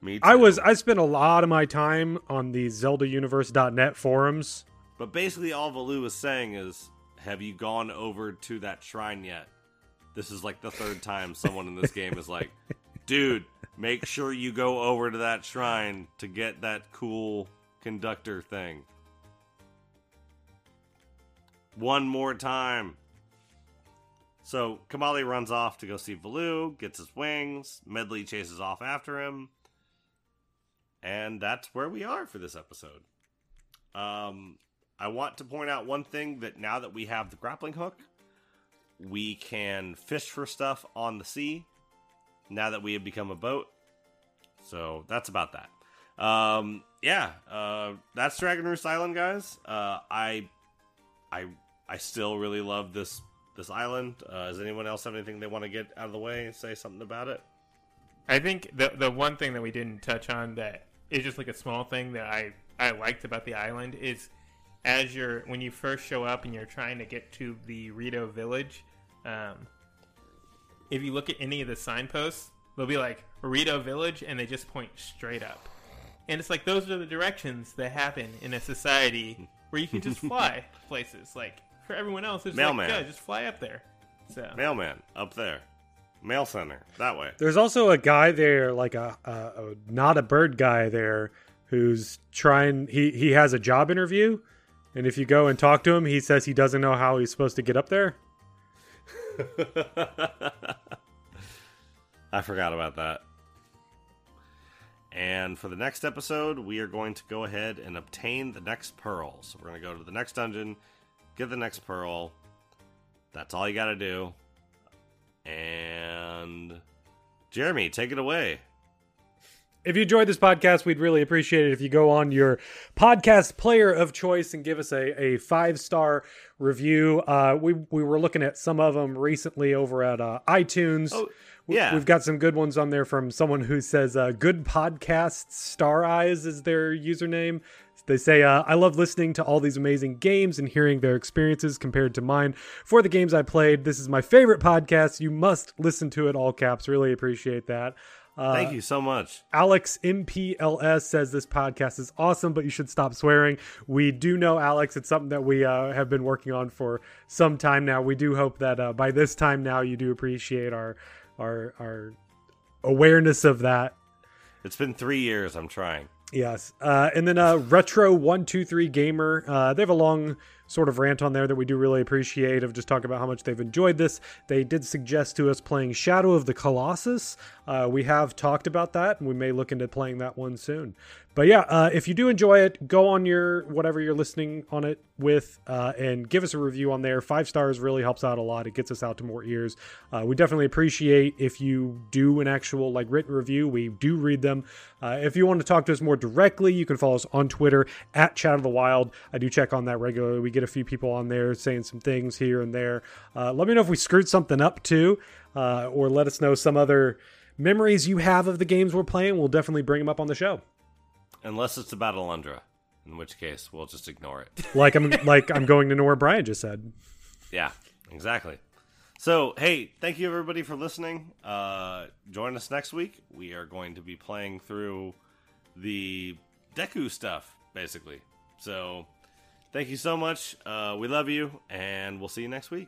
Me too. I was I spent a lot of my time on the ZeldaUniverse.net forums. But basically, all Valu is saying is, "Have you gone over to that shrine yet?" This is like the third time someone in this game is like, "Dude, make sure you go over to that shrine to get that cool conductor thing." One more time. So Komali runs off to go see Valu, gets his wings. Medley chases off after him, and that's where we are for this episode. Um, I want to point out one thing that now that we have the grappling hook, we can fish for stuff on the sea. Now that we have become a boat, so that's about that. Um, yeah, uh, that's Dragon Roost Island, guys. Uh, I, I, I still really love this this island. Uh, does anyone else have anything they want to get out of the way? And say something about it. I think the the one thing that we didn't touch on that is just like a small thing that I I liked about the island is as you're when you first show up and you're trying to get to the Rito village, um, if you look at any of the signposts, they'll be like Rito village and they just point straight up. And it's like those are the directions that happen in a society where you can just fly places. Like for everyone else, it's Mailman. like yeah, just fly up there. So Mailman up there, mail center that way. There's also a guy there, like a, a, a not a bird guy there, who's trying. He he has a job interview, and if you go and talk to him, he says he doesn't know how he's supposed to get up there. I forgot about that. And for the next episode, we are going to go ahead and obtain the next pearl. So we're going to go to the next dungeon, get the next pearl. That's all you got to do. And Jeremy, take it away. If you enjoyed this podcast, we'd really appreciate it if you go on your podcast player of choice and give us a, a five star review. Uh, we we were looking at some of them recently over at uh, iTunes. Oh, yeah. we've got some good ones on there from someone who says uh, "Good podcasts." Star Eyes is their username. They say, uh, "I love listening to all these amazing games and hearing their experiences compared to mine for the games I played. This is my favorite podcast. You must listen to it." All caps. Really appreciate that. Uh, Thank you so much. Alex MPLS says this podcast is awesome, but you should stop swearing. We do know, Alex, it's something that we uh, have been working on for some time now. We do hope that uh, by this time now you do appreciate our our our awareness of that. It's been three years. I'm trying. Yes, uh, and then uh, retro one two three gamer. Uh, they have a long sort of rant on there that we do really appreciate of just talking about how much they've enjoyed this. They did suggest to us playing Shadow of the Colossus. Uh, we have talked about that, and we may look into playing that one soon. But yeah, uh, if you do enjoy it, go on your whatever you're listening on it with uh, and give us a review on there. Five stars really helps out a lot. It gets us out to more ears. Uh, we definitely appreciate if you do an actual like written review. We do read them. Uh, if you want to talk to us more directly, you can follow us on Twitter at Chat of the Wild. I do check on that regularly. We get a few people on there saying some things here and there. Uh, let me know if we screwed something up too, uh, or let us know some other memories you have of the games we're playing. We'll definitely bring them up on the show. Unless it's about Alundra, in which case we'll just ignore it. Like I'm like I'm going to know where Brian just said. Yeah, exactly. So, hey, thank you everybody for listening. Uh, join us next week. We are going to be playing through the Deku stuff, basically. So, thank you so much. Uh, we love you, and we'll see you next week.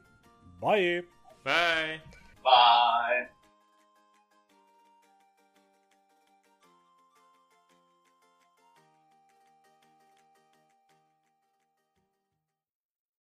Bye. Bye. Bye.